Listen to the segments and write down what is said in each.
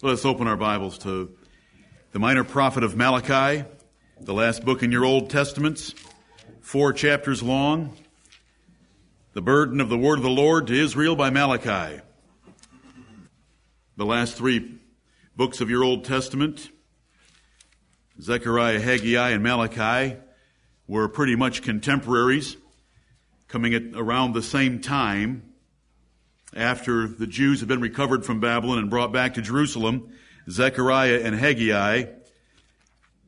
Let us open our Bibles to the minor prophet of Malachi, the last book in your Old Testaments, four chapters long. The burden of the word of the Lord to Israel by Malachi. The last three books of your Old Testament, Zechariah, Haggai, and Malachi, were pretty much contemporaries, coming at around the same time after the Jews had been recovered from Babylon and brought back to Jerusalem. Zechariah and Haggai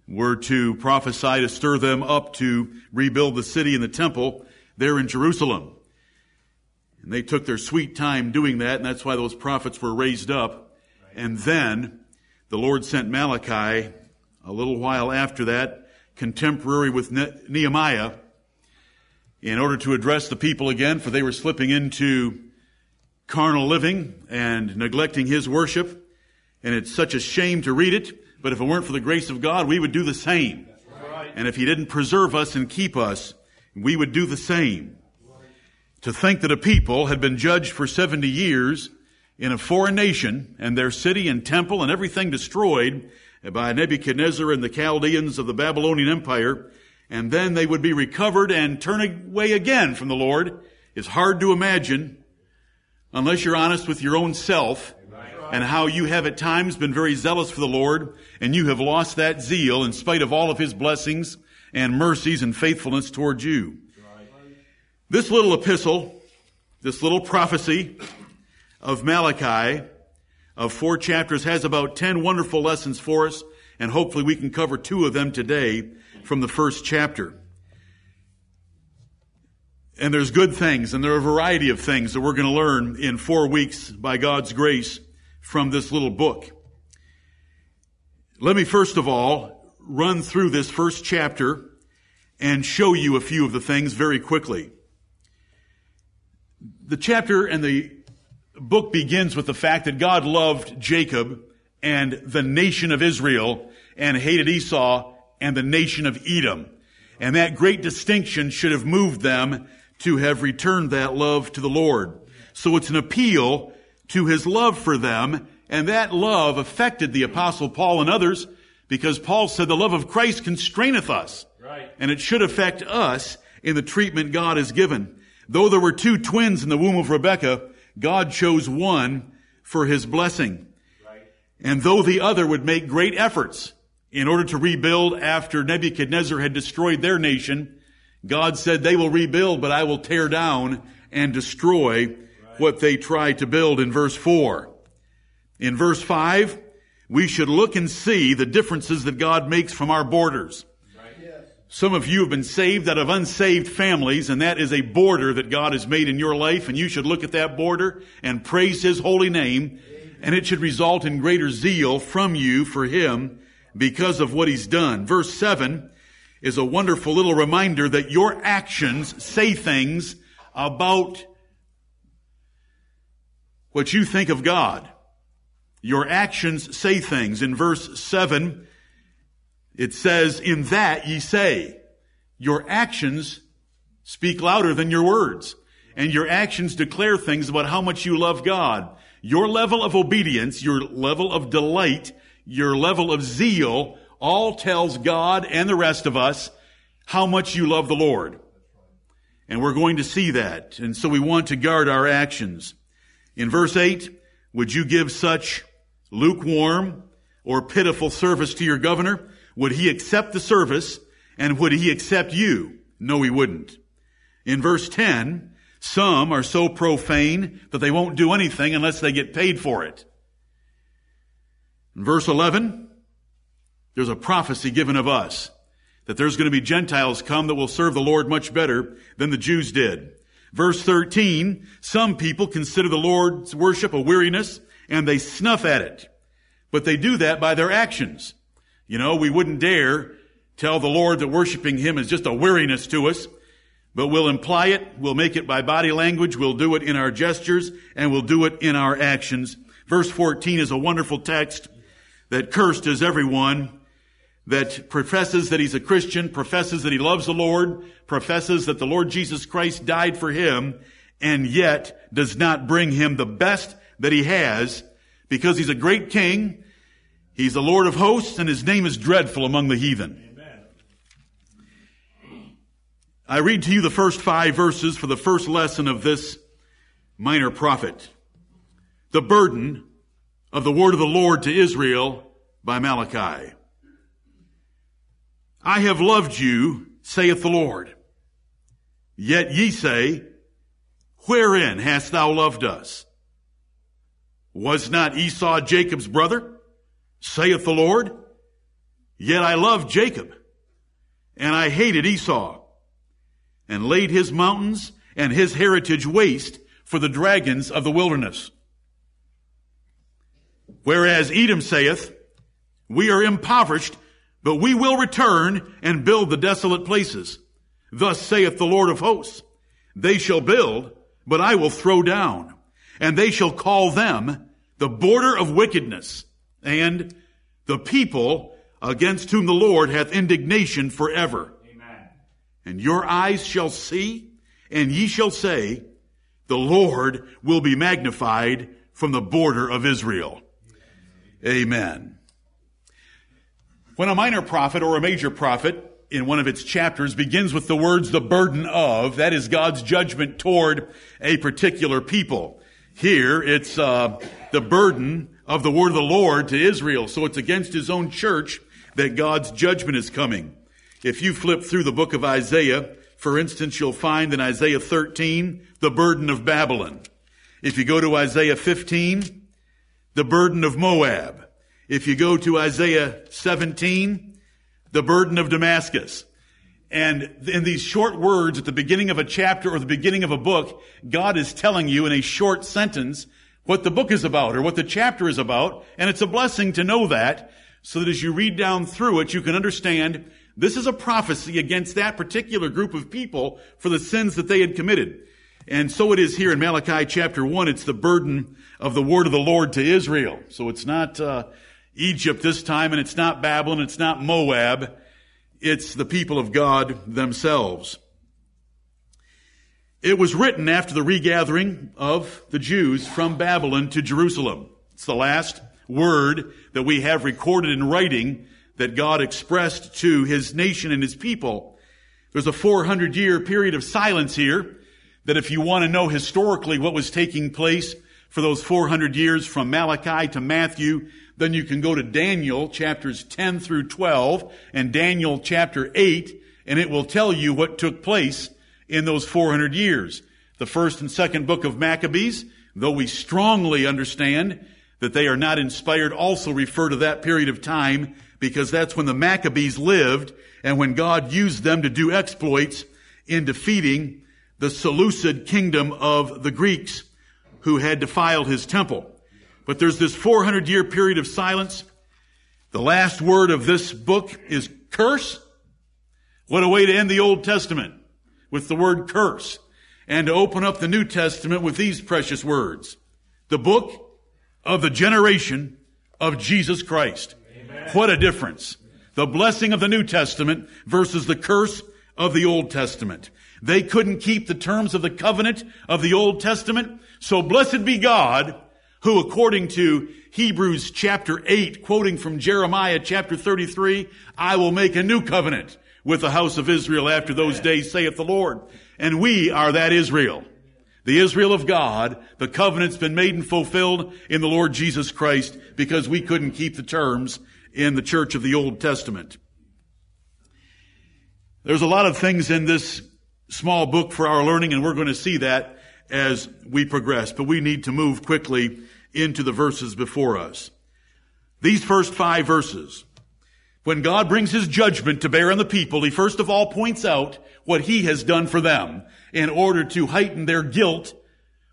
were to prophesy to stir them up to rebuild the city and the temple there in Jerusalem. And they took their sweet time doing that, and that's why those prophets were raised up. And then the Lord sent Malachi a little while after that, contemporary with Nehemiah, in order to address the people again, for they were slipping into carnal living and neglecting his worship. And it's such a shame to read it, but if it weren't for the grace of God, we would do the same. And if he didn't preserve us and keep us, we would do the same. To think that a people had been judged for 70 years in a foreign nation and their city and temple and everything destroyed by Nebuchadnezzar and the Chaldeans of the Babylonian Empire, and then they would be recovered and turn away again from the Lord is hard to imagine unless you're honest with your own self and how you have at times been very zealous for the Lord and you have lost that zeal in spite of all of His blessings and mercies and faithfulness towards you. This little epistle, this little prophecy of Malachi of four chapters has about 10 wonderful lessons for us and hopefully we can cover two of them today from the first chapter. And there's good things, and there are a variety of things that we're going to learn in four weeks by God's grace from this little book. Let me first of all run through this first chapter and show you a few of the things very quickly. The chapter and the book begins with the fact that God loved Jacob and the nation of Israel and hated Esau and the nation of Edom. And that great distinction should have moved them to have returned that love to the Lord. So it's an appeal to his love for them, and that love affected the apostle Paul and others because Paul said the love of Christ constraineth us. Right. And it should affect us in the treatment God has given. Though there were two twins in the womb of Rebekah, God chose one for his blessing. Right. And though the other would make great efforts in order to rebuild after Nebuchadnezzar had destroyed their nation, God said they will rebuild, but I will tear down and destroy what they try to build in verse 4. In verse 5, we should look and see the differences that God makes from our borders. Some of you have been saved out of unsaved families, and that is a border that God has made in your life, and you should look at that border and praise His holy name, and it should result in greater zeal from you for Him because of what He's done. Verse 7, is a wonderful little reminder that your actions say things about what you think of God. Your actions say things. In verse 7, it says, In that ye say. Your actions speak louder than your words. And your actions declare things about how much you love God. Your level of obedience, your level of delight, your level of zeal all tells God and the rest of us how much you love the Lord. And we're going to see that. And so we want to guard our actions. In verse 8, would you give such lukewarm or pitiful service to your governor? Would he accept the service and would he accept you? No, he wouldn't. In verse 10, some are so profane that they won't do anything unless they get paid for it. In verse 11, there's a prophecy given of us that there's going to be Gentiles come that will serve the Lord much better than the Jews did. Verse 13, some people consider the Lord's worship a weariness and they snuff at it. But they do that by their actions. You know, we wouldn't dare tell the Lord that worshiping Him is just a weariness to us, but we'll imply it, we'll make it by body language, we'll do it in our gestures, and we'll do it in our actions. Verse 14 is a wonderful text that cursed is everyone that professes that he's a Christian, professes that he loves the Lord, professes that the Lord Jesus Christ died for him, and yet does not bring him the best that he has because he's a great king. He's the Lord of hosts and his name is dreadful among the heathen. I read to you the first five verses for the first lesson of this minor prophet. The burden of the word of the Lord to Israel by Malachi. I have loved you, saith the Lord. Yet ye say, Wherein hast thou loved us? Was not Esau Jacob's brother? Saith the Lord. Yet I loved Jacob, and I hated Esau and laid his mountains and his heritage waste for the dragons of the wilderness. Whereas Edom saith, we are impoverished, but we will return and build the desolate places. Thus saith the Lord of hosts, they shall build, but I will throw down, and they shall call them the border of wickedness and the people against whom the Lord hath indignation forever and your eyes shall see, and ye shall say, the Lord will be magnified from the border of Israel. Amen. When a minor prophet or a major prophet in one of its chapters begins with the words the burden of, that is God's judgment toward a particular people. Here it's uh, the burden of the word of the Lord to Israel. So it's against his own church that God's judgment is coming. If you flip through the book of Isaiah, for instance, you'll find in Isaiah 13, the burden of Babylon. If you go to Isaiah 15, the burden of Moab. If you go to Isaiah 17, the burden of Damascus. And in these short words at the beginning of a chapter or the beginning of a book, God is telling you in a short sentence what the book is about or what the chapter is about. And it's a blessing to know that so that as you read down through it, you can understand this is a prophecy against that particular group of people for the sins that they had committed. And so it is here in Malachi chapter 1. It's the burden of the word of the Lord to Israel. So it's not uh, Egypt this time, and it's not Babylon, it's not Moab. It's the people of God themselves. It was written after the regathering of the Jews from Babylon to Jerusalem. It's the last word that we have recorded in writing that God expressed to his nation and his people. There's a 400 year period of silence here that if you want to know historically what was taking place for those 400 years from Malachi to Matthew, then you can go to Daniel chapters 10 through 12 and Daniel chapter 8 and it will tell you what took place in those 400 years. The first and second book of Maccabees, though we strongly understand that they are not inspired, also refer to that period of time because that's when the Maccabees lived and when God used them to do exploits in defeating the Seleucid kingdom of the Greeks who had defiled his temple. But there's this 400 year period of silence. The last word of this book is curse. What a way to end the Old Testament with the word curse and to open up the New Testament with these precious words. The book of the generation of Jesus Christ. What a difference. The blessing of the New Testament versus the curse of the Old Testament. They couldn't keep the terms of the covenant of the Old Testament. So blessed be God who according to Hebrews chapter 8, quoting from Jeremiah chapter 33, I will make a new covenant with the house of Israel after those days, saith the Lord. And we are that Israel. The Israel of God, the covenant's been made and fulfilled in the Lord Jesus Christ because we couldn't keep the terms in the church of the Old Testament. There's a lot of things in this small book for our learning, and we're going to see that as we progress, but we need to move quickly into the verses before us. These first five verses, when God brings his judgment to bear on the people, he first of all points out what he has done for them in order to heighten their guilt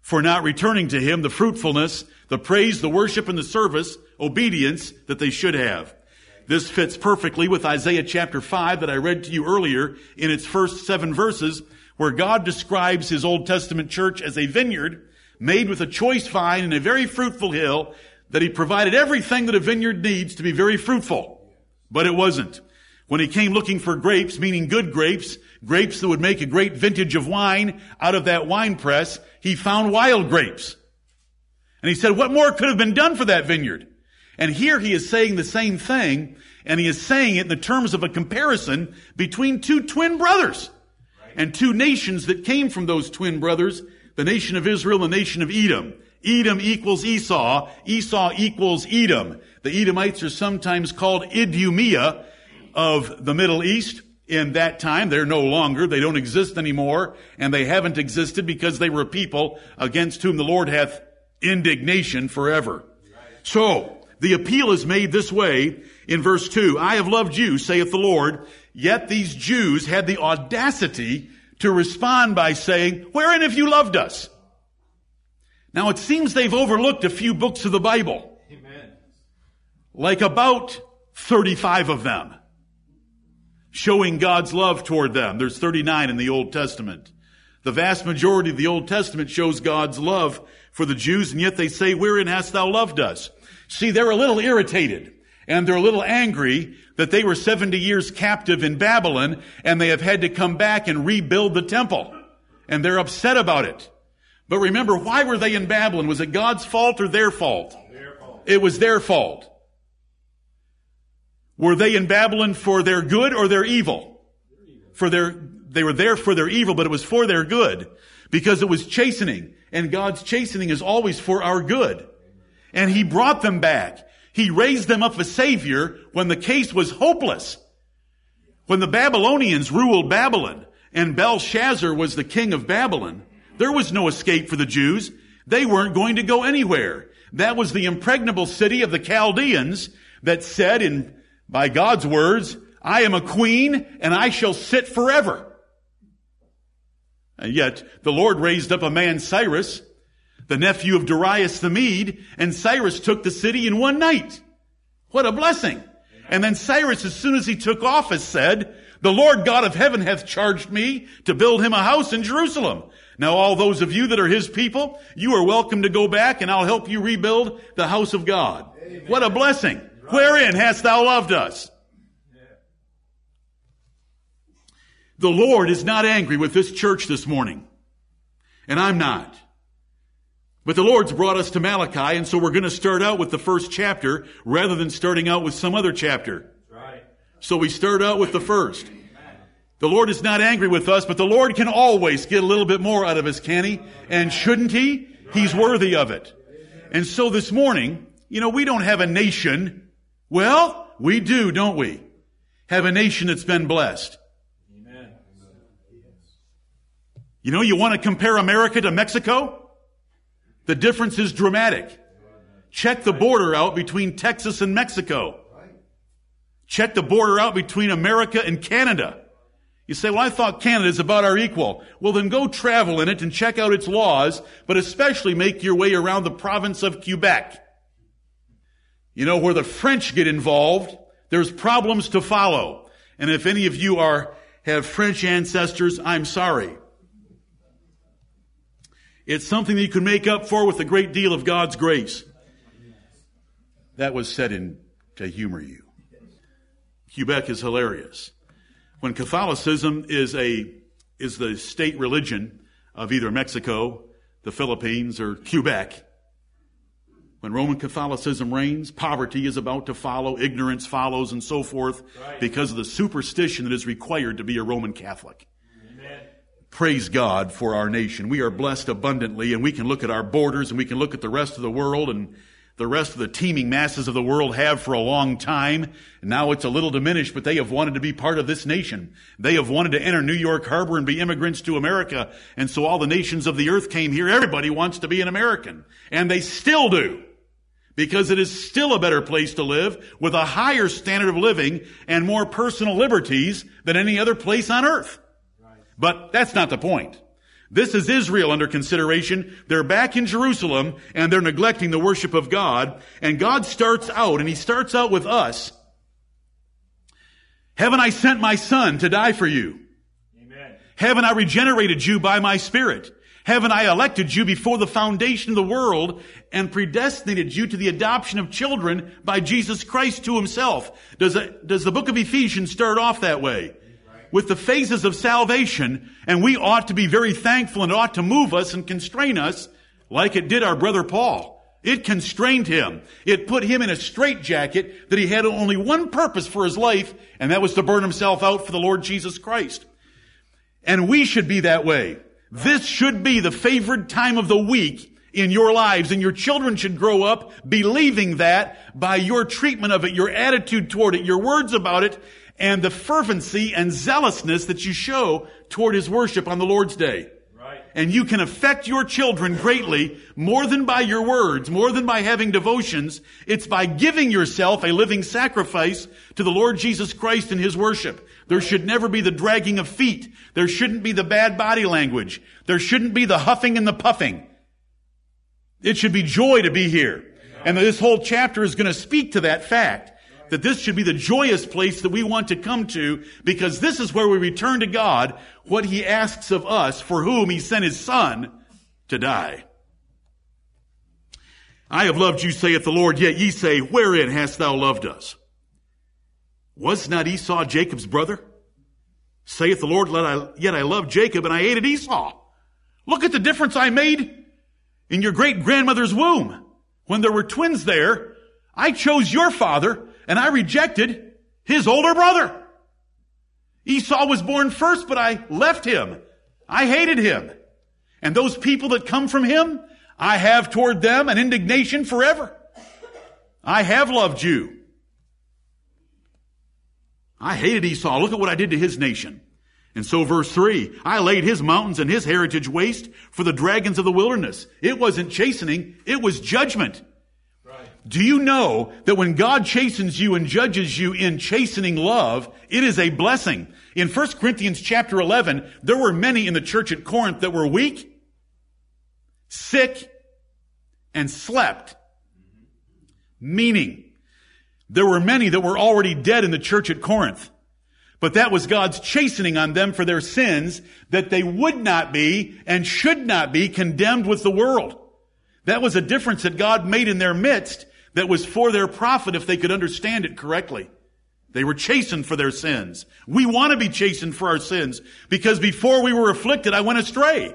for not returning to him the fruitfulness, the praise, the worship, and the service obedience that they should have. This fits perfectly with Isaiah chapter 5 that I read to you earlier in its first seven verses, where God describes his Old Testament church as a vineyard made with a choice vine and a very fruitful hill, that he provided everything that a vineyard needs to be very fruitful. But it wasn't. When he came looking for grapes, meaning good grapes, grapes that would make a great vintage of wine out of that wine press, he found wild grapes. And he said, what more could have been done for that vineyard? And here he is saying the same thing, and he is saying it in the terms of a comparison between two twin brothers and two nations that came from those twin brothers, the nation of Israel the nation of Edom. Edom equals Esau. Esau equals Edom. The Edomites are sometimes called Idumea of the Middle East. In that time, they're no longer. They don't exist anymore. And they haven't existed because they were a people against whom the Lord hath indignation forever. So, the appeal is made this way in verse 2. I have loved you, saith the Lord. Yet these Jews had the audacity to respond by saying, Wherein have you loved us? Now it seems they've overlooked a few books of the Bible. Amen. Like about 35 of them. Showing God's love toward them. There's 39 in the Old Testament. The vast majority of the Old Testament shows God's love for the Jews, and yet they say, wherein hast thou loved us? See, they're a little irritated, and they're a little angry that they were 70 years captive in Babylon, and they have had to come back and rebuild the temple. And they're upset about it. But remember, why were they in Babylon? Was it God's fault or their fault? Their fault. It was their fault. Were they in Babylon for their good or their evil? For their, they were there for their evil, but it was for their good because it was chastening and God's chastening is always for our good. And He brought them back. He raised them up a Savior when the case was hopeless. When the Babylonians ruled Babylon and Belshazzar was the king of Babylon, there was no escape for the Jews. They weren't going to go anywhere. That was the impregnable city of the Chaldeans that said in, by God's words, I am a queen and I shall sit forever. And yet the Lord raised up a man, Cyrus, the nephew of Darius the Mede, and Cyrus took the city in one night. What a blessing. And then Cyrus, as soon as he took office, said, the Lord God of heaven hath charged me to build him a house in Jerusalem. Now all those of you that are his people, you are welcome to go back and I'll help you rebuild the house of God. Amen. What a blessing. Right. Wherein hast thou loved us? The Lord is not angry with this church this morning. And I'm not. But the Lord's brought us to Malachi, and so we're going to start out with the first chapter rather than starting out with some other chapter. Right. So we start out with the first. The Lord is not angry with us, but the Lord can always get a little bit more out of us, can He? And shouldn't He? He's worthy of it. And so this morning, you know, we don't have a nation. Well, we do, don't we? Have a nation that's been blessed. Amen. You know, you want to compare America to Mexico? The difference is dramatic. Check the border out between Texas and Mexico. Check the border out between America and Canada. You say, well, I thought Canada is about our equal. Well, then go travel in it and check out its laws, but especially make your way around the province of Quebec. You know, where the French get involved, there's problems to follow. And if any of you are, have French ancestors, I'm sorry. It's something that you can make up for with a great deal of God's grace. That was said in to humor you. Quebec is hilarious. When Catholicism is a is the state religion of either Mexico, the Philippines, or Quebec, when Roman Catholicism reigns, poverty is about to follow, ignorance follows, and so forth, right. because of the superstition that is required to be a Roman Catholic praise God for our nation. We are blessed abundantly and we can look at our borders and we can look at the rest of the world and the rest of the teeming masses of the world have for a long time. Now it's a little diminished, but they have wanted to be part of this nation. They have wanted to enter New York Harbor and be immigrants to America. And so all the nations of the earth came here. Everybody wants to be an American. And they still do. Because it is still a better place to live with a higher standard of living and more personal liberties than any other place on earth. But that's not the point. This is Israel under consideration. They're back in Jerusalem and they're neglecting the worship of God. And God starts out, and He starts out with us. Haven't I sent my son to die for you? Amen. Haven't I regenerated you by my spirit? Haven't I elected you before the foundation of the world and predestinated you to the adoption of children by Jesus Christ to himself? Does, it, does the book of Ephesians start off that way? With the phases of salvation, and we ought to be very thankful and ought to move us and constrain us like it did our brother Paul. It constrained him. It put him in a straitjacket that he had only one purpose for his life, and that was to burn himself out for the Lord Jesus Christ. And we should be that way. This should be the favored time of the week in your lives, and your children should grow up believing that by your treatment of it, your attitude toward it, your words about it, and the fervency and zealousness that you show toward his worship on the Lord's day. Right. And you can affect your children greatly more than by your words, more than by having devotions. It's by giving yourself a living sacrifice to the Lord Jesus Christ in his worship. There should never be the dragging of feet. There shouldn't be the bad body language. There shouldn't be the huffing and the puffing. It should be joy to be here. And this whole chapter is going to speak to that fact that this should be the joyous place that we want to come to because this is where we return to God what he asks of us for whom he sent his son to die. I have loved you, saith the Lord, yet ye say, wherein hast thou loved us? Was not Esau Jacob's brother? Saith the Lord, yet I loved Jacob and I hated Esau. Look at the difference I made in your great grandmother's womb. When there were twins there, I chose your father and I rejected his older brother. Esau was born first, but I left him. I hated him. And those people that come from him, I have toward them an indignation forever. I have loved you. I hated Esau. Look at what I did to his nation. And so verse three, I laid his mountains and his heritage waste for the dragons of the wilderness. It wasn't chastening, it was judgment. Do you know that when God chastens you and judges you in chastening love, it is a blessing? In 1 Corinthians chapter 11, there were many in the church at Corinth that were weak, sick, and slept. Meaning, there were many that were already dead in the church at Corinth. But that was God's chastening on them for their sins that they would not be and should not be condemned with the world. That was a difference that God made in their midst that was for their profit if they could understand it correctly. They were chastened for their sins. We want to be chastened for our sins because before we were afflicted, I went astray.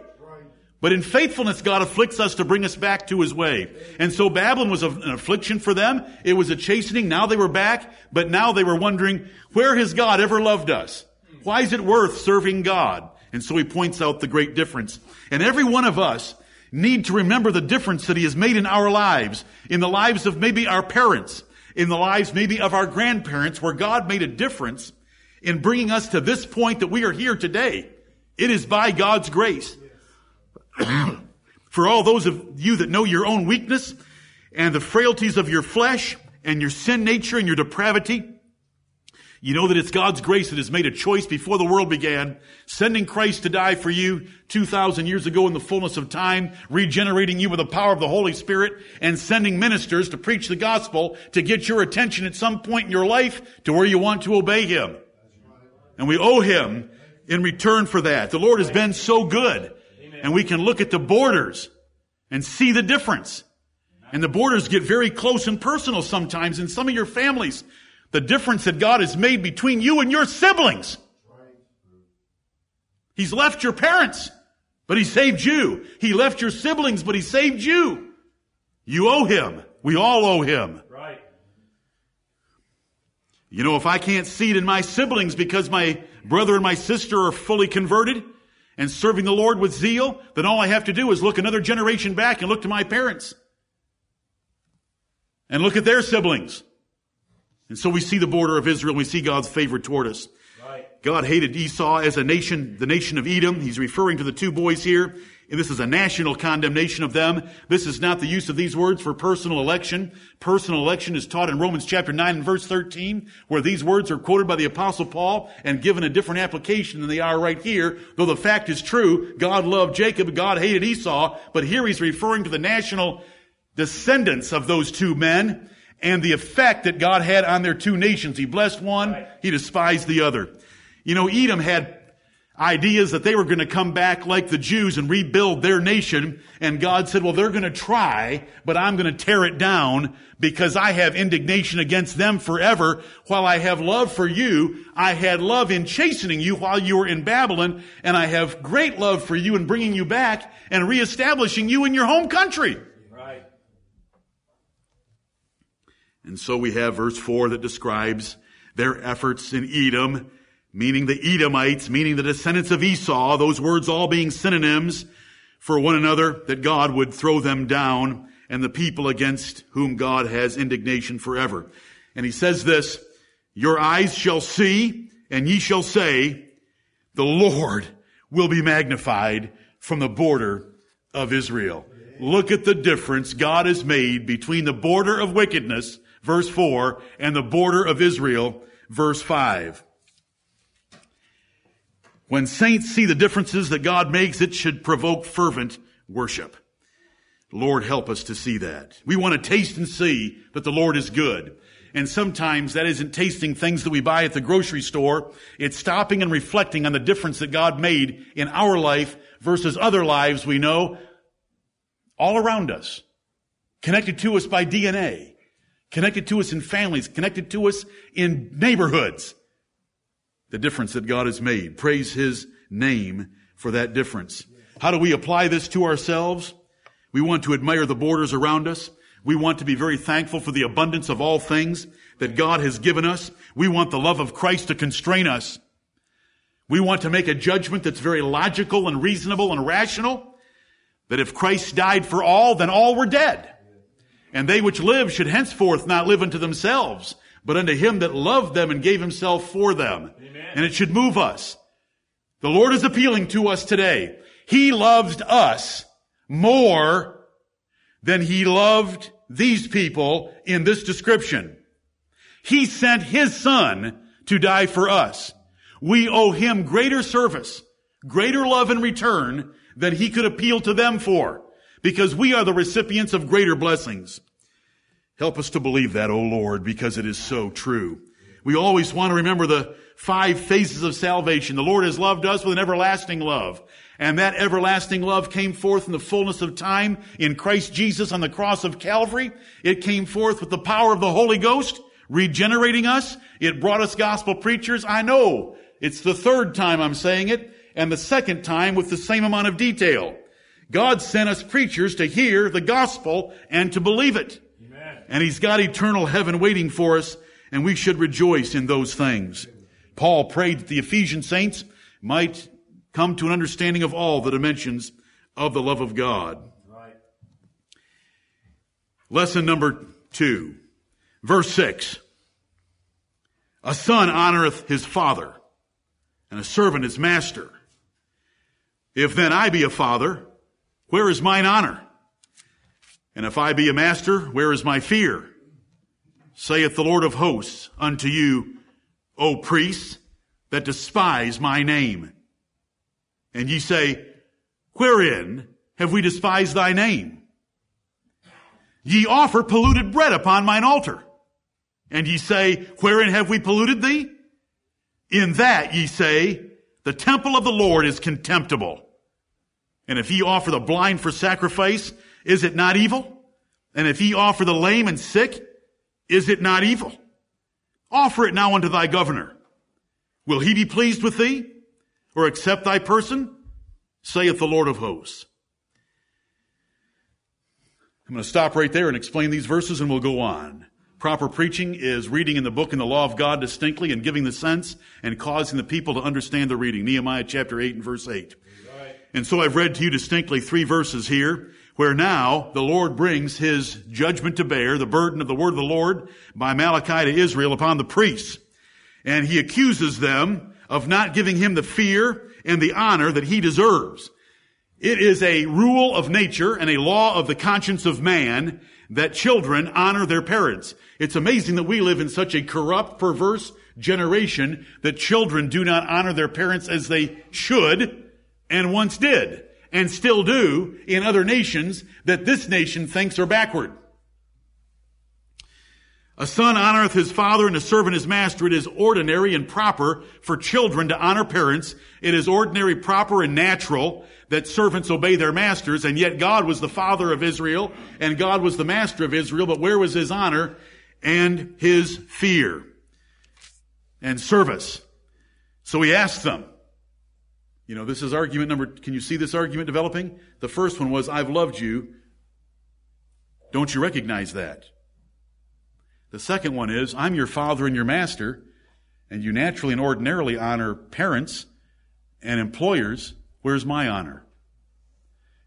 But in faithfulness, God afflicts us to bring us back to His way. And so Babylon was an affliction for them. It was a chastening. Now they were back, but now they were wondering, where has God ever loved us? Why is it worth serving God? And so he points out the great difference. And every one of us need to remember the difference that He has made in our lives, in the lives of maybe our parents, in the lives maybe of our grandparents, where God made a difference in bringing us to this point that we are here today. It is by God's grace. For all those of you that know your own weakness and the frailties of your flesh and your sin nature and your depravity, you know that it's God's grace that has made a choice before the world began, sending Christ to die for you 2,000 years ago in the fullness of time, regenerating you with the power of the Holy Spirit, and sending ministers to preach the gospel to get your attention at some point in your life to where you want to obey Him. And we owe Him in return for that. The Lord has been so good. And we can look at the borders and see the difference. And the borders get very close and personal sometimes in some of your families the difference that God has made between you and your siblings. He's left your parents, but He saved you. He left your siblings, but He saved you. You owe Him. We all owe Him. Right. You know, if I can't see it in my siblings because my brother and my sister are fully converted and serving the Lord with zeal, then all I have to do is look another generation back and look to my parents. And look at their siblings. And so we see the border of Israel, and we see God's favor toward us. Right. God hated Esau as a nation, the nation of Edom. He's referring to the two boys here. And this is a national condemnation of them. This is not the use of these words for personal election. Personal election is taught in Romans chapter 9 and verse 13, where these words are quoted by the apostle Paul and given a different application than they are right here. Though the fact is true, God loved Jacob, God hated Esau, but here he's referring to the national descendants of those two men and the effect that God had on their two nations. He blessed one, right. he despised the other. You know, Edom had ideas that they were going to come back like the Jews and rebuild their nation. And God said, well, they're going to try, but I'm going to tear it down because I have indignation against them forever. While I have love for you, I had love in chastening you while you were in Babylon. And I have great love for you in bringing you back and reestablishing you in your home country. And so we have verse 4 that describes their efforts in Edom, meaning the Edomites, meaning the descendants of Esau, those words all being synonyms for one another, that God would throw them down and the people against whom God has indignation forever. And he says this, your eyes shall see and ye shall say, the Lord will be magnified from the border of Israel. Look at the difference God has made between the border of wickedness, verse 4, and the border of Israel, verse 5. When saints see the differences that God makes, it should provoke fervent worship. Lord, help us to see that. We want to taste and see that the Lord is good. And sometimes that isn't tasting things that we buy at the grocery store. It's stopping and reflecting on the difference that God made in our life versus other lives we know all around us. Connected to us by DNA. Connected to us in families. Connected to us in neighborhoods. The difference that God has made. Praise His name for that difference. How do we apply this to ourselves? We want to admire the borders around us. We want to be very thankful for the abundance of all things that God has given us. We want the love of Christ to constrain us. We want to make a judgment that's very logical and reasonable and rational. That if Christ died for all, then all were dead. And they which live should henceforth not live unto themselves, but unto him that loved them and gave himself for them. Amen. And it should move us. The Lord is appealing to us today. He loved us more than he loved these people in this description. He sent his son to die for us. We owe him greater service, greater love in return than he could appeal to them for because we are the recipients of greater blessings. Help us to believe that, O Lord, because it is so true. We always want to remember the five phases of salvation. The Lord has loved us with an everlasting love. And that everlasting love came forth in the fullness of time in Christ Jesus on the cross of Calvary. It came forth with the power of the Holy Ghost, regenerating us. It brought us gospel preachers. I know it's the third time I'm saying it, and the second time with the same amount of detail. God sent us preachers to hear the gospel and to believe it. Amen. And He's got eternal heaven waiting for us, and we should rejoice in those things. Paul prayed that the Ephesian saints might come to an understanding of all the dimensions of the love of God. Right. Lesson number two, verse six. A son honoreth his father, and a servant his master. If then I be a father, where is mine honor? And if I be a master, where is my fear? Saith the Lord of hosts unto you, O priests, that despise my name. And ye say, Wherein have we despised thy name? Ye offer polluted bread upon mine altar. And ye say, Wherein have we polluted thee? In that ye say, The temple of the Lord is contemptible. And if ye offer the blind for sacrifice, is it not evil? And if ye offer the lame and sick, is it not evil? Offer it now unto thy governor. Will he be pleased with thee? or accept thy person, saith the Lord of hosts. I'm going to stop right there and explain these verses and we'll go on. Proper preaching is reading in the book and the law of God distinctly and giving the sense and causing the people to understand the reading. Nehemiah chapter 8 and verse 8. And so I've read to you distinctly three verses here where now the Lord brings his judgment to bear, the burden of the word of the Lord by Malachi to Israel upon the priests. And he accuses them of not giving him the fear and the honor that he deserves. It is a rule of nature and a law of the conscience of man that children honor their parents. It's amazing that we live in such a corrupt, perverse generation that children do not honor their parents as they should and once did and still do in other nations that this nation thinks are backward. A son honoreth his father and a servant his master. It is ordinary and proper for children to honor parents. It is ordinary, proper, and natural that servants obey their masters. And yet God was the father of Israel and God was the master of Israel. But where was his honor and his fear and service? So he asked them, you know, this is argument number, can you see this argument developing? The first one was, I've loved you. Don't you recognize that? The second one is, I'm your father and your master, and you naturally and ordinarily honor parents and employers. Where's my honor?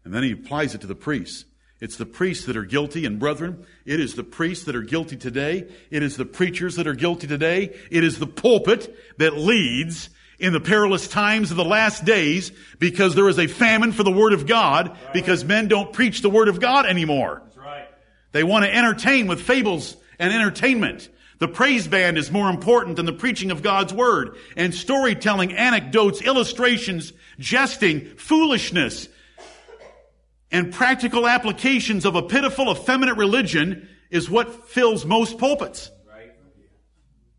And then he applies it to the priests. It's the priests that are guilty, and brethren, it is the priests that are guilty today. It is the preachers that are guilty today. It is the pulpit that leads in the perilous times of the last days because there is a famine for the Word of God right. because men don't preach the Word of God anymore. Right. They want to entertain with fables and entertainment. The praise band is more important than the preaching of God's Word. And storytelling, anecdotes, illustrations, jesting, foolishness, and practical applications of a pitiful, effeminate religion is what fills most pulpits.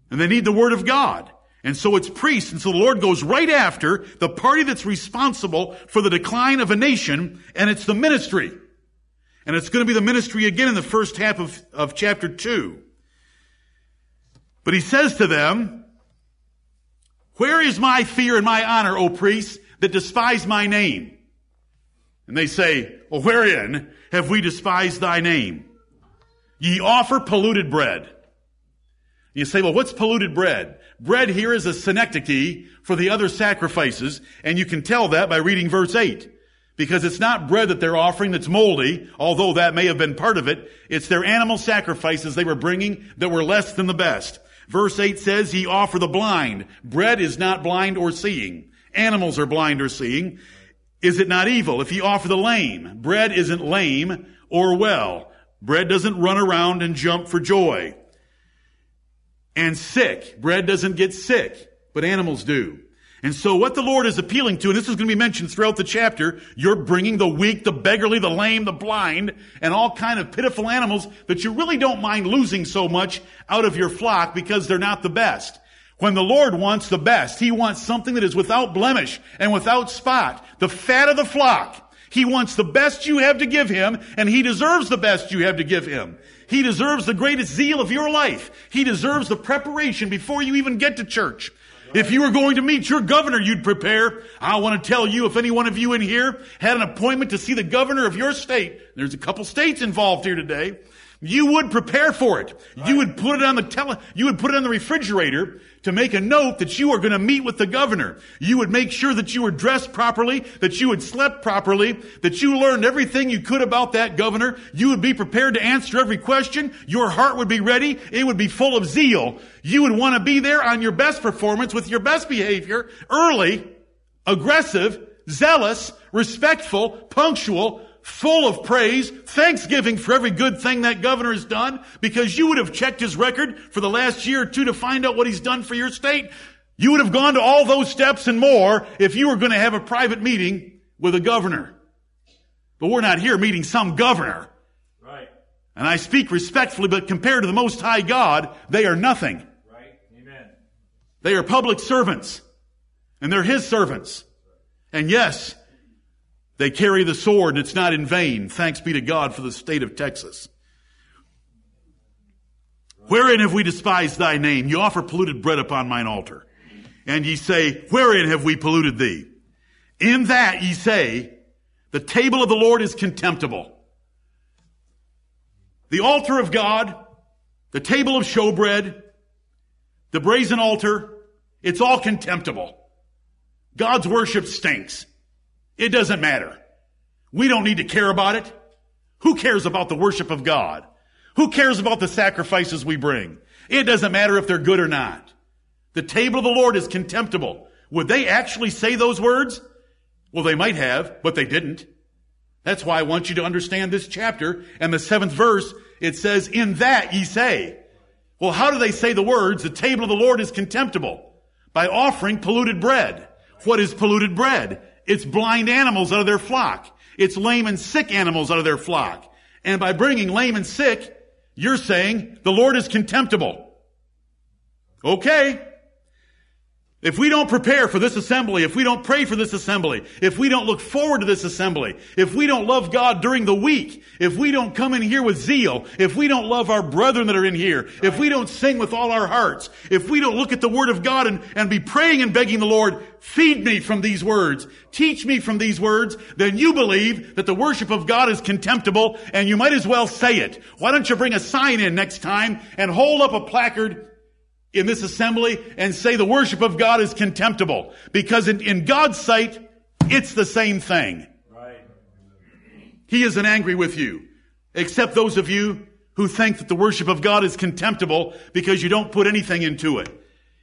And they need the Word of God. And so it's priests. And so the Lord goes right after the party that's responsible for the decline of a nation, and it's the ministry. And it's going to be the ministry again in the first half of, of chapter 2. But he says to them, Where is my fear and my honor, O priests, that despise my name? And they say, Well, wherein have we despised thy name? Ye offer polluted bread. You say, well, what's polluted bread? Bread here is a synecdoche for the other sacrifices, and you can tell that by reading verse 8. Because it's not bread that they're offering that's moldy, although that may have been part of it. It's their animal sacrifices they were bringing that were less than the best. Verse 8 says, ye offer the blind. Bread is not blind or seeing. Animals are blind or seeing. Is it not evil if ye offer the lame? Bread isn't lame or well. Bread doesn't run around and jump for joy and sick. Bread doesn't get sick, but animals do. And so what the Lord is appealing to, and this is going to be mentioned throughout the chapter, you're bringing the weak, the beggarly, the lame, the blind, and all kind of pitiful animals that you really don't mind losing so much out of your flock because they're not the best. When the Lord wants the best, He wants something that is without blemish and without spot, the fat of the flock. He wants the best you have to give Him, and He deserves the best you have to give Him. He deserves the greatest zeal of your life. He deserves the preparation before you even get to church. If you were going to meet your governor, you'd prepare. I want to tell you, if any one of you in here had an appointment to see the governor of your state, there's a couple states involved here today, you would prepare for it. Right. You would put it on the tele, you would put it on the refrigerator to make a note that you are going to meet with the governor. You would make sure that you were dressed properly, that you had slept properly, that you learned everything you could about that governor. You would be prepared to answer every question. Your heart would be ready. It would be full of zeal. You would want to be there on your best performance with your best behavior, early, aggressive, zealous, respectful, punctual, full of praise, thanksgiving for every good thing that governor has done, because you would have checked his record for the last year or two to find out what he's done for your state. You would have gone to all those steps and more if you were going to have a private meeting with a governor. But we're not here meeting some governor. Right. And I speak respectfully, but compared to the Most High God, they are nothing. Right. Amen. They are public servants. And they're His servants. And yes, they carry the sword and it's not in vain. Thanks be to God for the state of Texas. Wherein have we despised thy name? You offer polluted bread upon mine altar. And ye say, wherein have we polluted thee? In that ye say, the table of the Lord is contemptible. The altar of God, the table of showbread, the brazen altar, it's all contemptible. God's worship stinks. It doesn't matter. We don't need to care about it. Who cares about the worship of God? Who cares about the sacrifices we bring? It doesn't matter if they're good or not. The table of the Lord is contemptible. Would they actually say those words? Well, they might have, but they didn't. That's why I want you to understand this chapter and the seventh verse. It says, in that ye say. Well, how do they say the words, the table of the Lord is contemptible? By offering polluted bread. What is polluted bread? It's blind animals out of their flock. It's lame and sick animals out of their flock. And by bringing lame and sick, you're saying the Lord is contemptible. Okay. If we don't prepare for this assembly, if we don't pray for this assembly, if we don't look forward to this assembly, if we don't love God during the week, if we don't come in here with zeal, if we don't love our brethren that are in here, if we don't sing with all our hearts, if we don't look at the Word of God and, and be praying and begging the Lord, feed me from these words, teach me from these words, then you believe that the worship of God is contemptible and you might as well say it. Why don't you bring a sign in next time and hold up a placard in this assembly and say the worship of God is contemptible. Because in, in God's sight, it's the same thing. Right. He isn't angry with you. Except those of you who think that the worship of God is contemptible because you don't put anything into it.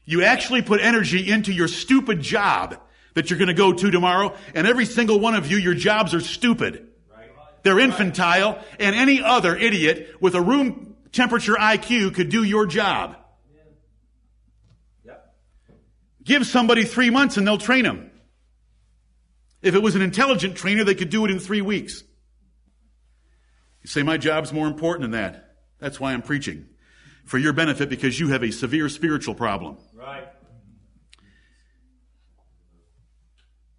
You actually put energy into your stupid job that you're going to go to tomorrow, and every single one of you, your jobs are stupid. They're infantile, and any other idiot with a room temperature IQ could do your job. Give somebody three months and they'll train them. If it was an intelligent trainer, they could do it in three weeks. You say, my job's more important than that. That's why I'm preaching. For your benefit because you have a severe spiritual problem. Right.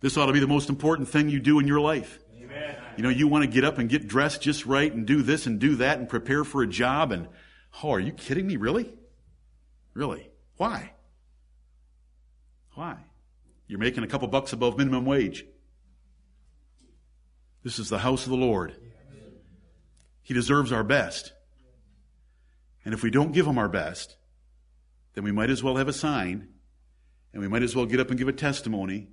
This ought to be the most important thing you do in your life. Amen. You know, you want to get up and get dressed just right and do this and do that and prepare for a job and, oh, are you kidding me? Really? Really? Why? Why? You're making a couple bucks above minimum wage. This is the house of the Lord. He deserves our best. And if we don't give him our best, then we might as well have a sign and we might as well get up and give a testimony.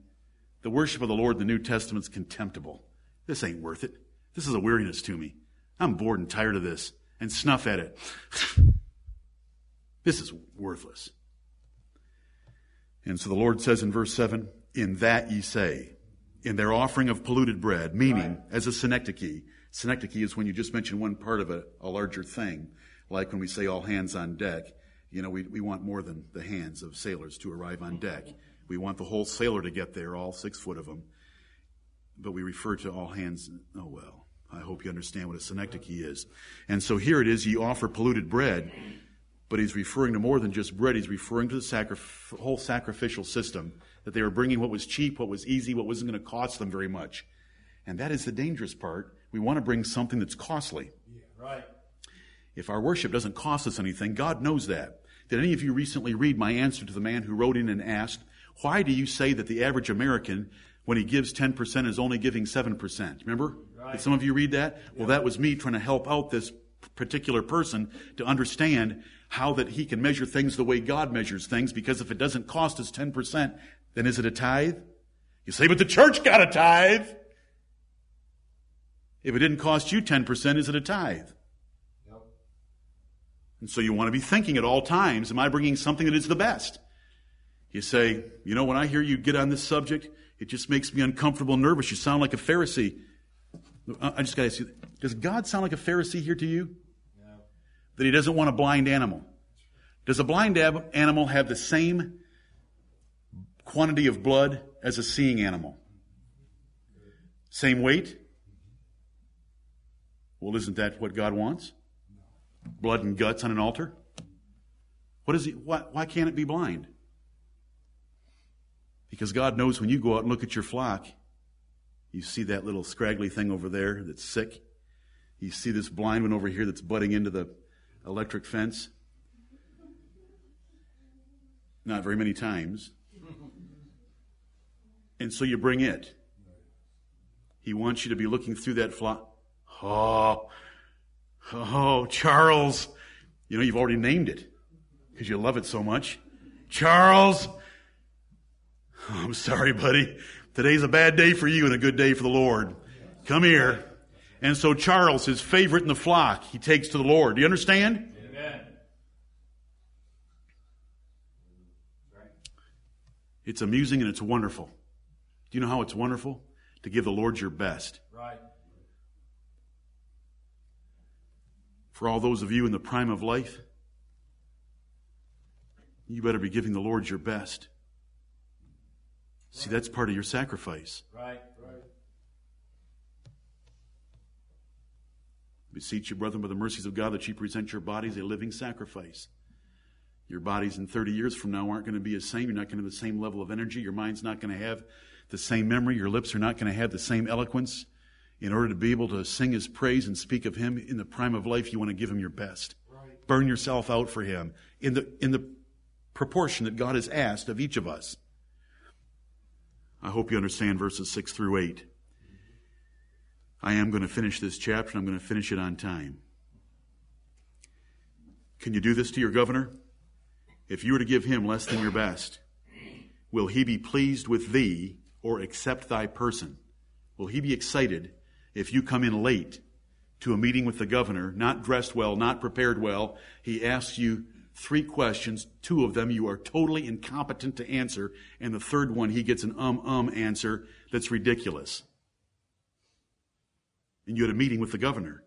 The worship of the Lord in the New Testament is contemptible. This ain't worth it. This is a weariness to me. I'm bored and tired of this and snuff at it. this is worthless. And so the Lord says in verse 7, In that ye say, in their offering of polluted bread, meaning right. as a synecdoche. Synecdoche is when you just mention one part of a, a, larger thing, like when we say all hands on deck. You know, we, we want more than the hands of sailors to arrive on deck. We want the whole sailor to get there, all six foot of them. But we refer to all hands, oh well, I hope you understand what a synecdoche is. And so here it is, ye offer polluted bread but he's referring to more than just bread. He's referring to the sacrif- whole sacrificial system that they were bringing what was cheap, what was easy, what wasn't going to cost them very much. And that is the dangerous part. We want to bring something that's costly. Yeah, right. If our worship doesn't cost us anything, God knows that. Did any of you recently read my answer to the man who wrote in and asked, why do you say that the average American, when he gives 10%, is only giving 7%? Remember? Right. Did some of you read that? Yeah. Well, that was me trying to help out this particular person to understand how that he can measure things the way God measures things, because if it doesn't cost us 10%, then is it a tithe? You say, but the church got a tithe. If it didn't cost you 10%, is it a tithe? And so you want to be thinking at all times, am I bringing something that is the best? You say, you know, when I hear you get on this subject, it just makes me uncomfortable, nervous. You sound like a Pharisee. Uh, I just got to ask you, does God sound like a Pharisee here to you? That he doesn't want a blind animal. Does a blind ab- animal have the same quantity of blood as a seeing animal? Same weight? Well, isn't that what God wants? Blood and guts on an altar? What is he, why, why can't it be blind? Because God knows when you go out and look at your flock, you see that little scraggly thing over there that's sick. You see this blind one over here that's butting into the electric fence. Not very many times. And so you bring it. He wants you to be looking through that flock. Oh, oh, Charles. You know, you've already named it because you love it so much. Charles. I'm sorry, buddy. Today's a bad day for you and a good day for the Lord. Come here. And so Charles, his favorite in the flock, he takes to the Lord. Do you understand? Amen. It's amusing and it's wonderful. Do you know how it's wonderful? To give the Lord your best. Right. For all those of you in the prime of life, you better be giving the Lord your best. See, that's part of your sacrifice. Right. Beseech you, brethren, by the mercies of God, that you present your bodies a living sacrifice. Your bodies in 30 years from now aren't going to be the same. You're not going to have the same level of energy. Your mind's not going to have the same memory. Your lips are not going to have the same eloquence. In order to be able to sing his praise and speak of him in the prime of life, you want to give him your best. Right. Burn yourself out for him in the, in the proportion that God has asked of each of us. I hope you understand verses 6 through 8. I am going to finish this chapter and I'm going to finish it on time. Can you do this to your governor? If you were to give him less than your best, will he be pleased with thee or accept thy person? Will he be excited if you come in late to a meeting with the governor, not dressed well, not prepared well? He asks you three questions. Two of them you are totally incompetent to answer, and the third one he gets an um um answer that's ridiculous. And you had a meeting with the governor,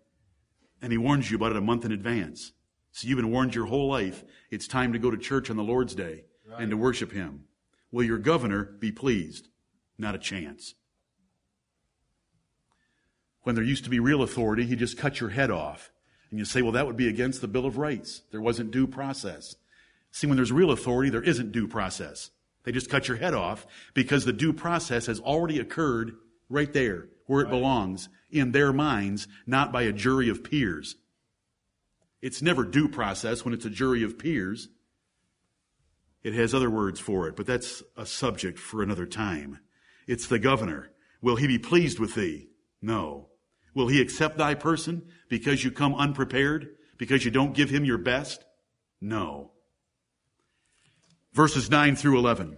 and he warns you about it a month in advance. So you've been warned your whole life. It's time to go to church on the Lord's Day right. and to worship Him. Will your governor be pleased? Not a chance. When there used to be real authority, he just cut your head off. And you say, well, that would be against the Bill of Rights. There wasn't due process. See, when there's real authority, there isn't due process. They just cut your head off because the due process has already occurred right there where it belongs in their minds, not by a jury of peers. It's never due process when it's a jury of peers. It has other words for it, but that's a subject for another time. It's the governor. Will he be pleased with thee? No. Will he accept thy person because you come unprepared? Because you don't give him your best? No. Verses 9 through 11.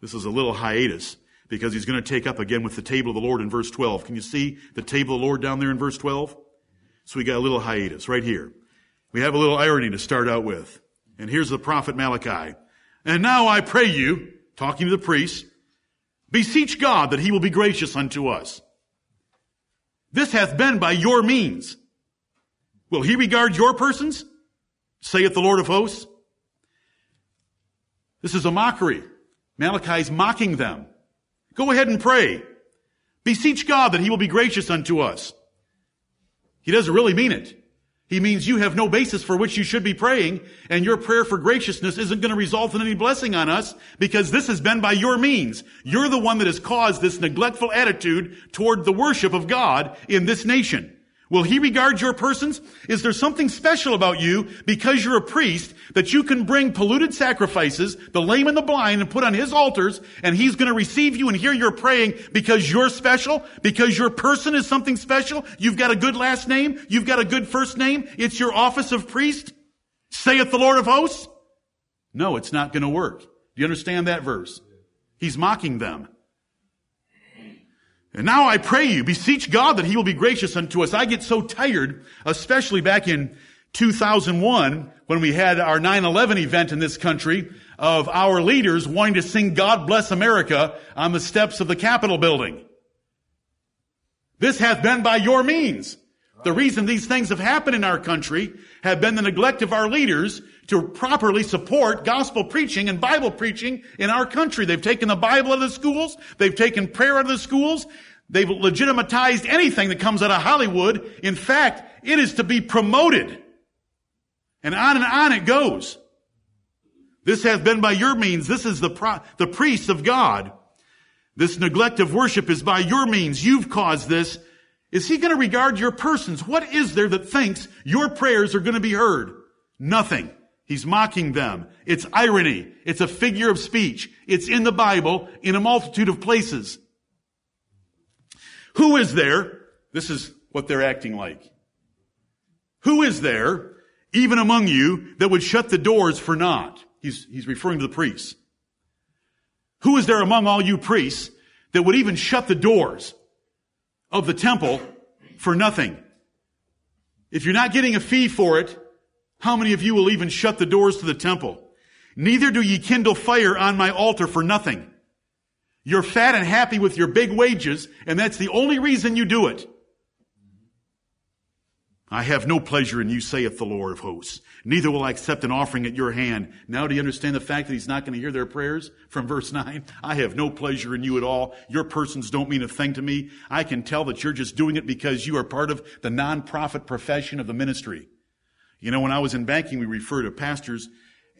This is a little hiatus because he's going to take up again with the table of the Lord in verse 12. Can you see the table of the Lord down there in verse 12? So we got a little hiatus right here. We have a little irony to start out with. And here's the prophet Malachi. And now I pray you, talking to the priests, beseech God that he will be gracious unto us. This hath been by your means. Will he regard your persons? Saith the Lord of hosts. This is a mockery. Malachi's mocking them. Go ahead and pray. Beseech God that he will be gracious unto us. He doesn't really mean it. He means you have no basis for which you should be praying, and your prayer for graciousness isn't going to result in any blessing on us because this has been by your means. You're the one that has caused this neglectful attitude toward the worship of God in this nation. Will he regard your persons? Is there something special about you because you're a priest that you can bring polluted sacrifices, the lame and the blind, and put on his altars, and he's going to receive you and hear your praying because you're special? Because your person is something special? You've got a good last name? You've got a good first name? It's your office of priest? Saith the Lord of hosts? No, it's not going to work. Do you understand that verse? He's mocking them. And now I pray you, beseech God that he will be gracious unto us. I get so tired, especially back in 2001 when we had our 9-11 event in this country of our leaders wanting to sing God bless America on the steps of the Capitol building. This hath been by your means. The reason these things have happened in our country have been the neglect of our leaders to properly support gospel preaching and Bible preaching in our country. They've taken the Bible out of the schools. They've taken prayer out of the schools. They've legitimatized anything that comes out of Hollywood. In fact, it is to be promoted. And on and on it goes. This has been by your means. This is the, pro- the priest of God. This neglect of worship is by your means. You've caused this. Is he going to regard your persons? What is there that thinks your prayers are going to be heard? Nothing. He's mocking them. It's irony. It's a figure of speech. It's in the Bible in a multitude of places. Who is there? This is what they're acting like. Who is there, even among you, that would shut the doors for naught? He's, he's referring to the priests. Who is there among all you priests that would even shut the doors of the temple for nothing? If you're not getting a fee for it, how many of you will even shut the doors to the temple? Neither do ye kindle fire on my altar for nothing. You're fat and happy with your big wages, and that's the only reason you do it. I have no pleasure in you, saith the Lord of hosts. Neither will I accept an offering at your hand. Now do you understand the fact that he's not going to hear their prayers from verse 9? I have no pleasure in you at all. Your persons don't mean a thing to me. I can tell that you're just doing it because you are part of the non-profit profession of the ministry. You know, when I was in banking, we refer to pastors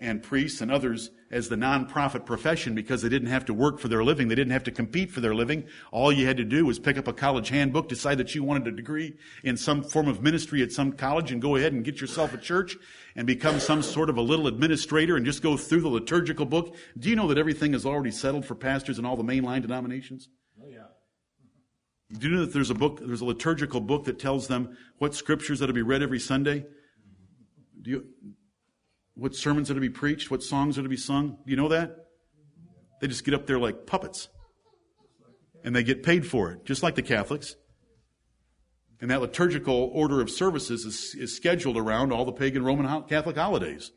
and priests and others as the nonprofit profession because they didn't have to work for their living. They didn't have to compete for their living. All you had to do was pick up a college handbook, decide that you wanted a degree in some form of ministry at some college and go ahead and get yourself a church and become some sort of a little administrator and just go through the liturgical book. Do you know that everything is already settled for pastors in all the mainline denominations? Oh, yeah. Do you know that there's a book, there's a liturgical book that tells them what scriptures that to be read every Sunday? Do you, what sermons are to be preached, what songs are to be sung. Do you know that? They just get up there like puppets. And they get paid for it, just like the Catholics. And that liturgical order of services is, is scheduled around all the pagan Roman Catholic holidays.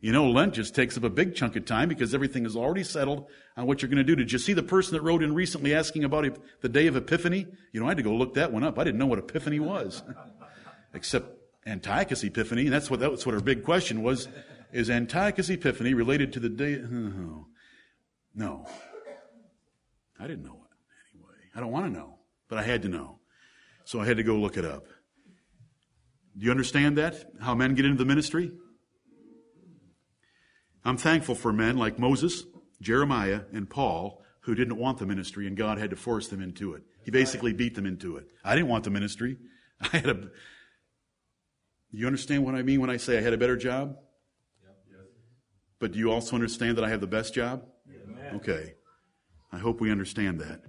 You know, Lent just takes up a big chunk of time because everything is already settled on what you're going to do. Did you see the person that wrote in recently asking about the day of Epiphany? You know, I had to go look that one up. I didn't know what Epiphany was. Except Antiochus Epiphanes, and that's what, that's what her big question was. Is Antiochus Epiphanes related to the day? Oh, no. I didn't know it anyway. I don't want to know, but I had to know. So I had to go look it up. Do you understand that? How men get into the ministry? I'm thankful for men like Moses, Jeremiah, and Paul who didn't want the ministry and God had to force them into it. He basically beat them into it. I didn't want the ministry. I had a. You understand what I mean when I say I had a better job? But do you also understand that I have the best job? Okay. I hope we understand that.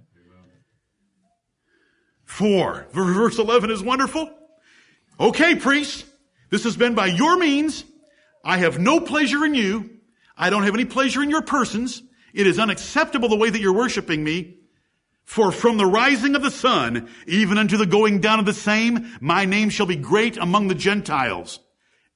Four. Verse 11 is wonderful. Okay, priests, this has been by your means. I have no pleasure in you. I don't have any pleasure in your persons. It is unacceptable the way that you're worshiping me. For from the rising of the sun, even unto the going down of the same, my name shall be great among the Gentiles.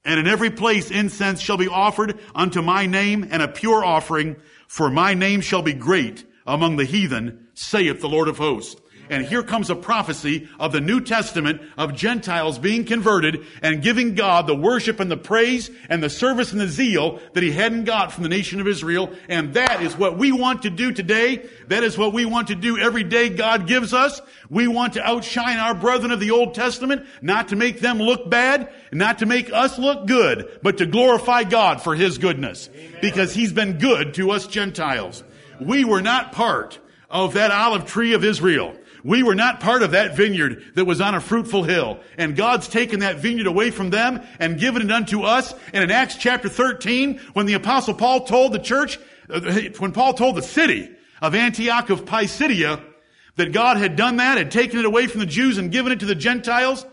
And in every place incense shall be offered unto my name and a pure offering, for my name shall be great among the heathen, saith the Lord of hosts. And here comes a prophecy of the New Testament of Gentiles being converted and giving God the worship and the praise and the service and the zeal that he hadn't got from the nation of Israel. And that is what we want to do today. That is what we want to do every day God gives us. We want to outshine our brethren of the Old Testament, not to make them look bad, not to make us look good, but to glorify God for his goodness. Amen. Because he's been good to us Gentiles. We were not part of that olive tree of Israel. We were not part of that vineyard that was on a fruitful hill. And God's taken that vineyard away from them and given it unto us. And in Acts chapter 13, when the apostle Paul told the church, uh, when Paul told the city of Antioch of Pisidia that God had done that, had taken it away from the Jews and given it to the Gentiles,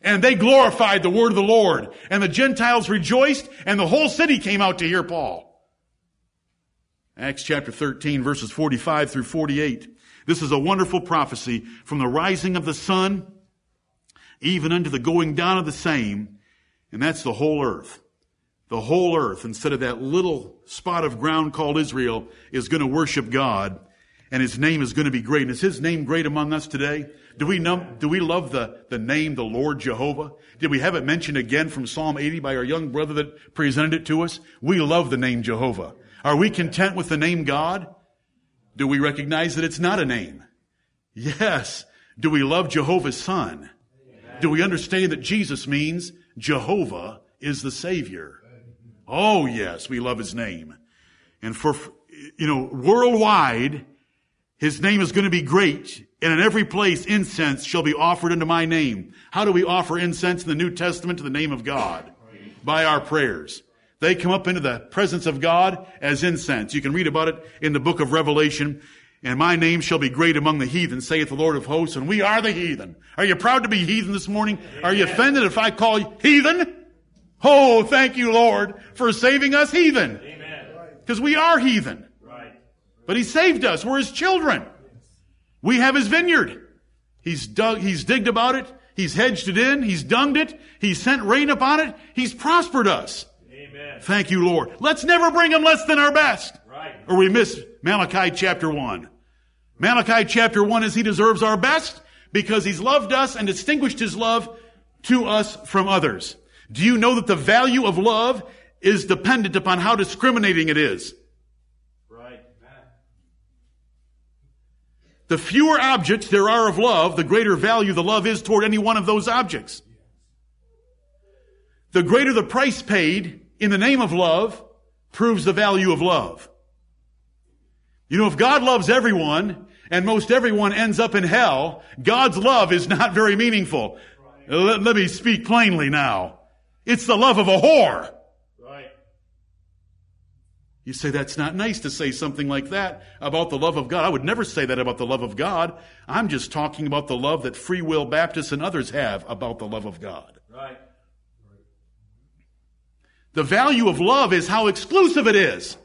and they glorified the word of the Lord. And the Gentiles rejoiced, and the whole city came out to hear Paul. Acts chapter 13 verses 45 through 48. This is a wonderful prophecy from the rising of the sun even unto the going down of the same. And that's the whole earth. The whole earth, instead of that little spot of ground called Israel, is going to worship God. And his name is going to be great. And is his name great among us today? Do we know, do we love the, the name, the Lord Jehovah? Did we have it mentioned again from Psalm 80 by our young brother that presented it to us? We love the name Jehovah. Are we content with the name God? Do we recognize that it's not a name? Yes. Do we love Jehovah's son? Do we understand that Jesus means Jehovah is the Savior? Oh yes, we love His name. And for, you know, worldwide, His name is going to be great. And in every place, incense shall be offered unto my name. How do we offer incense in the New Testament to the name of God? By our prayers. They come up into the presence of God as incense. You can read about it in the book of Revelation. And my name shall be great among the heathen, saith the Lord of hosts, and we are the heathen. Are you proud to be heathen this morning? Are you offended if I call you heathen? Oh, thank you, Lord, for saving us heathen. Because we are heathen. Right. But He saved us. We're His children. We have His vineyard. He's dug, He's digged about it. He's hedged it in. He's dunged it. He's sent rain upon it. He's prospered us. Thank you, Lord. Let's never bring him less than our best. Right. Or we miss Malachi chapter 1. Malachi chapter 1 is he deserves our best because he's loved us and distinguished his love to us from others. Do you know that the value of love is dependent upon how discriminating it is? Right. The fewer objects there are of love, the greater value the love is toward any one of those objects. The greater the price paid in the name of love proves the value of love. You know, if God loves everyone and most everyone ends up in hell, God's love is not very meaningful. Let, let me speak plainly now. It's the love of a whore. Right. You say that's not nice to say something like that about the love of God. I would never say that about the love of God. I'm just talking about the love that Free Will Baptists and others have about the love of God. Right. The value of love is how exclusive it is.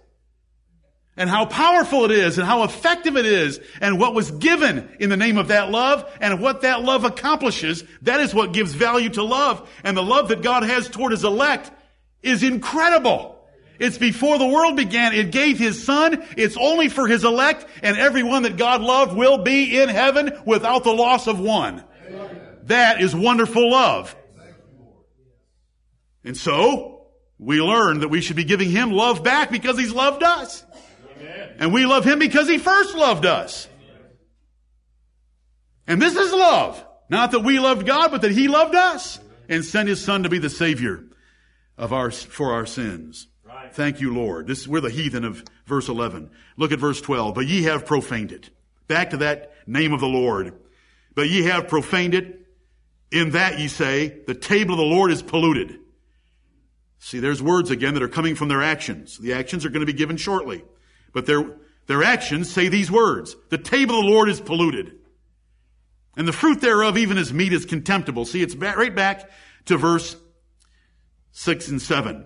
And how powerful it is and how effective it is and what was given in the name of that love and what that love accomplishes. That is what gives value to love. And the love that God has toward his elect is incredible. It's before the world began. It gave his son. It's only for his elect and everyone that God loved will be in heaven without the loss of one. That is wonderful love. And so, we learn that we should be giving him love back because he's loved us. Amen. And we love him because he first loved us. And this is love. Not that we loved God, but that he loved us and sent his son to be the savior of our, for our sins. Right. Thank you, Lord. This, we're the heathen of verse 11. Look at verse 12. But ye have profaned it. Back to that name of the Lord. But ye have profaned it. In that ye say, the table of the Lord is polluted. See, there's words again that are coming from their actions. The actions are going to be given shortly. But their, their actions say these words. The table of the Lord is polluted. And the fruit thereof, even as meat, is contemptible. See, it's right back to verse 6 and 7.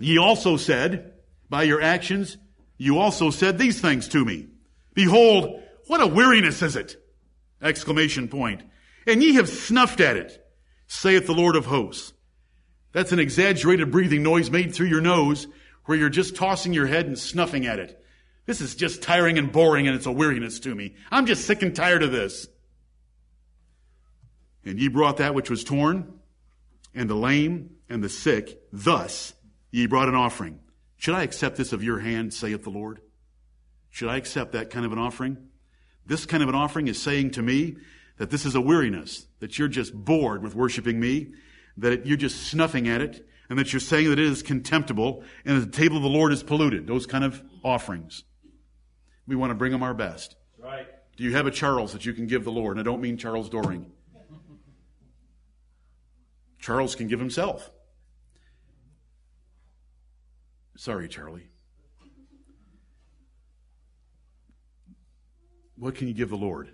Ye also said, by your actions, you also said these things to me. Behold, what a weariness is it! Exclamation point. And ye have snuffed at it, saith the Lord of hosts. That's an exaggerated breathing noise made through your nose where you're just tossing your head and snuffing at it. This is just tiring and boring and it's a weariness to me. I'm just sick and tired of this. And ye brought that which was torn and the lame and the sick. Thus ye brought an offering. Should I accept this of your hand, saith the Lord? Should I accept that kind of an offering? This kind of an offering is saying to me that this is a weariness, that you're just bored with worshiping me, that you're just snuffing at it, and that you're saying that it is contemptible, and that the table of the Lord is polluted. Those kind of offerings. We want to bring them our best. Right. Do you have a Charles that you can give the Lord? And I don't mean Charles Doring. Charles can give himself. Sorry, Charlie. What can you give the Lord?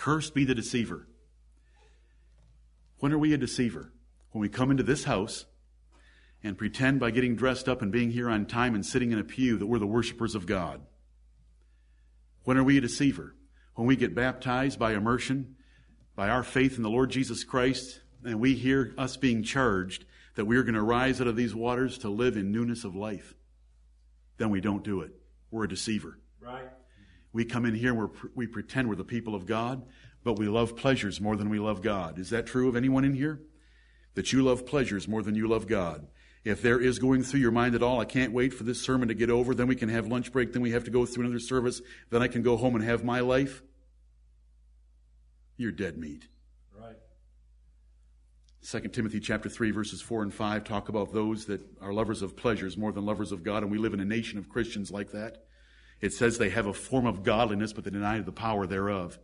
Cursed be the deceiver. When are we a deceiver? When we come into this house and pretend by getting dressed up and being here on time and sitting in a pew that we're the worshipers of God. When are we a deceiver? When we get baptized by immersion, by our faith in the Lord Jesus Christ, and we hear us being charged that we are going to rise out of these waters to live in newness of life, then we don't do it. We're a deceiver. Right. We come in here and we're, pretend we're the people of God, but we love pleasures more than we love God. Is that true of anyone in here? That you love pleasures more than you love God. If there is going through your mind at all, I can't wait for this sermon to get over, then we can have lunch break, then we have to go through another service, then I can go home and have my life. You're dead meat. Right. 2 Timothy chapter 3 verses 4 and 5 talk about those that are lovers of pleasures more than lovers of God and we live in a nation of Christians like that. It says they have a form of godliness but they deny the power thereof.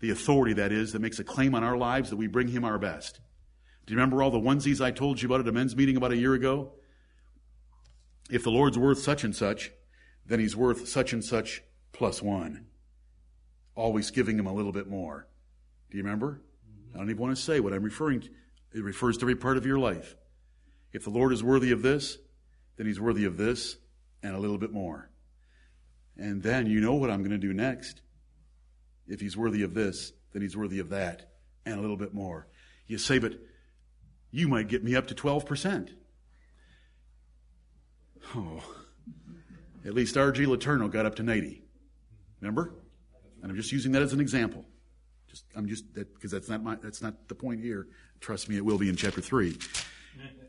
The authority that is that makes a claim on our lives that we bring him our best. Do you remember all the onesies I told you about at a men's meeting about a year ago? If the Lord's worth such and such, then he's worth such and such plus one. Always giving him a little bit more. Do you remember? Mm-hmm. I don't even want to say what I'm referring to. It refers to every part of your life. If the Lord is worthy of this, then he's worthy of this and a little bit more. And then you know what I'm going to do next. If he's worthy of this, then he's worthy of that and a little bit more. You say, but you might get me up to 12%. Oh, at least R.G. Letourneau got up to 90. Remember? And I'm just using that as an example. Just, I'm just, that, because that's not my, that's not the point here. Trust me, it will be in chapter three.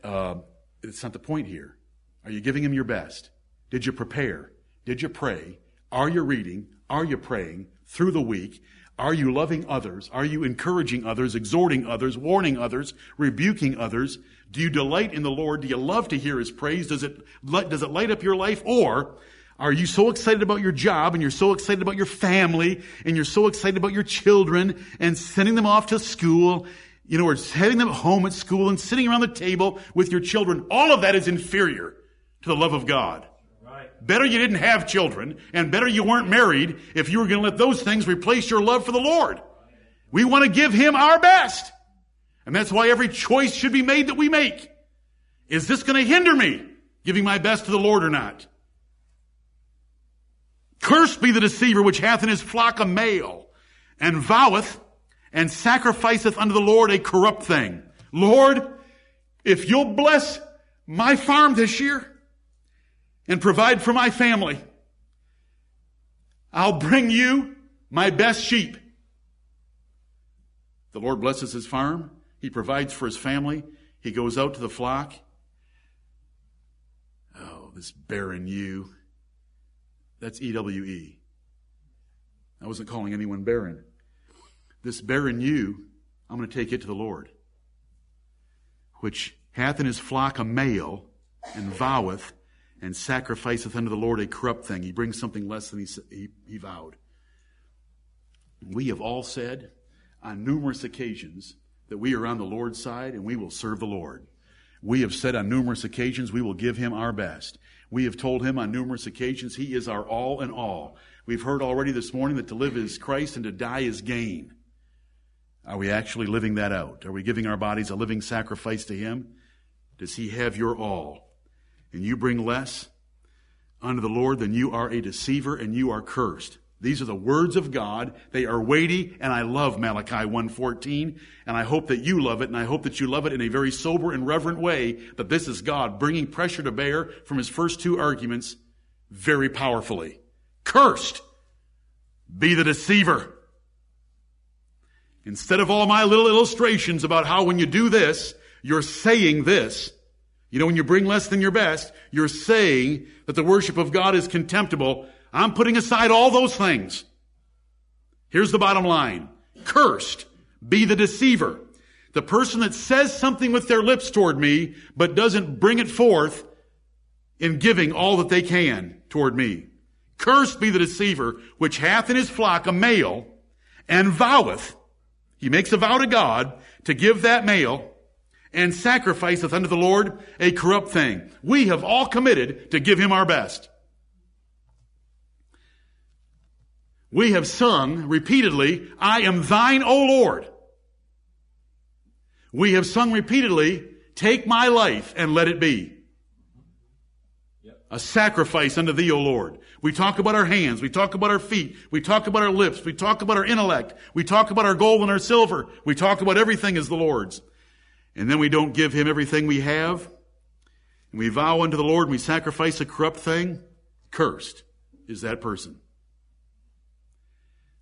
Uh, it's not the point here. Are you giving him your best? Did you prepare? Did you pray? Are you reading? Are you praying through the week? Are you loving others? Are you encouraging others, exhorting others, warning others, rebuking others? Do you delight in the Lord? Do you love to hear His praise? Does it, does it light up your life? Or are you so excited about your job and you're so excited about your family and you're so excited about your children and sending them off to school, you know, or heading them home at school and sitting around the table with your children? All of that is inferior to the love of God. Better you didn't have children, and better you weren't married if you were going to let those things replace your love for the Lord. We want to give Him our best. And that's why every choice should be made that we make. Is this going to hinder me giving my best to the Lord or not? Cursed be the deceiver which hath in his flock a male, and voweth and sacrificeth unto the Lord a corrupt thing. Lord, if you'll bless my farm this year, and provide for my family. I'll bring you my best sheep. The Lord blesses his farm. He provides for his family. He goes out to the flock. Oh, this barren ewe. That's EWE. I wasn't calling anyone barren. This barren ewe, I'm going to take it to the Lord, which hath in his flock a male and voweth and sacrificeth unto the Lord a corrupt thing. He brings something less than he, he, he vowed. We have all said on numerous occasions that we are on the Lord's side and we will serve the Lord. We have said on numerous occasions we will give him our best. We have told him on numerous occasions he is our all in all. We've heard already this morning that to live is Christ and to die is gain. Are we actually living that out? Are we giving our bodies a living sacrifice to him? Does he have your all? And you bring less unto the Lord, then you are a deceiver and you are cursed. These are the words of God. They are weighty, and I love Malachi 1.14, and I hope that you love it, and I hope that you love it in a very sober and reverent way, that this is God bringing pressure to bear from his first two arguments very powerfully. Cursed be the deceiver. Instead of all my little illustrations about how when you do this, you're saying this, you know, when you bring less than your best, you're saying that the worship of God is contemptible. I'm putting aside all those things. Here's the bottom line. Cursed be the deceiver. The person that says something with their lips toward me, but doesn't bring it forth in giving all that they can toward me. Cursed be the deceiver, which hath in his flock a male, and voweth, he makes a vow to God to give that male and sacrificeth unto the Lord a corrupt thing. We have all committed to give him our best. We have sung repeatedly, I am thine, O Lord. We have sung repeatedly, take my life and let it be. A sacrifice unto thee, O Lord. We talk about our hands. We talk about our feet. We talk about our lips. We talk about our intellect. We talk about our gold and our silver. We talk about everything as the Lord's and then we don't give him everything we have, and we vow unto the Lord and we sacrifice a corrupt thing, cursed is that person.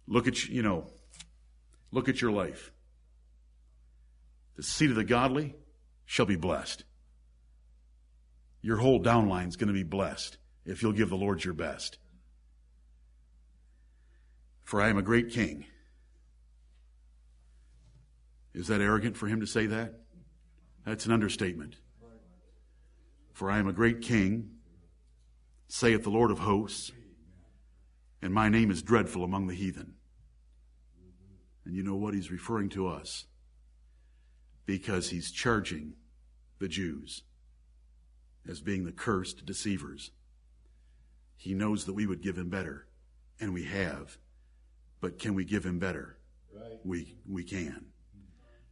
Look at, you know, look at your life. The seed of the godly shall be blessed. Your whole downline is going to be blessed if you'll give the Lord your best. For I am a great king. Is that arrogant for him to say that? That's an understatement. For I am a great king, saith the Lord of hosts, and my name is dreadful among the heathen. And you know what? He's referring to us because he's charging the Jews as being the cursed deceivers. He knows that we would give him better, and we have. But can we give him better? Right. We, we can.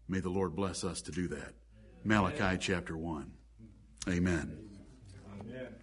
May the Lord bless us to do that. Malachi chapter 1. Amen. Amen.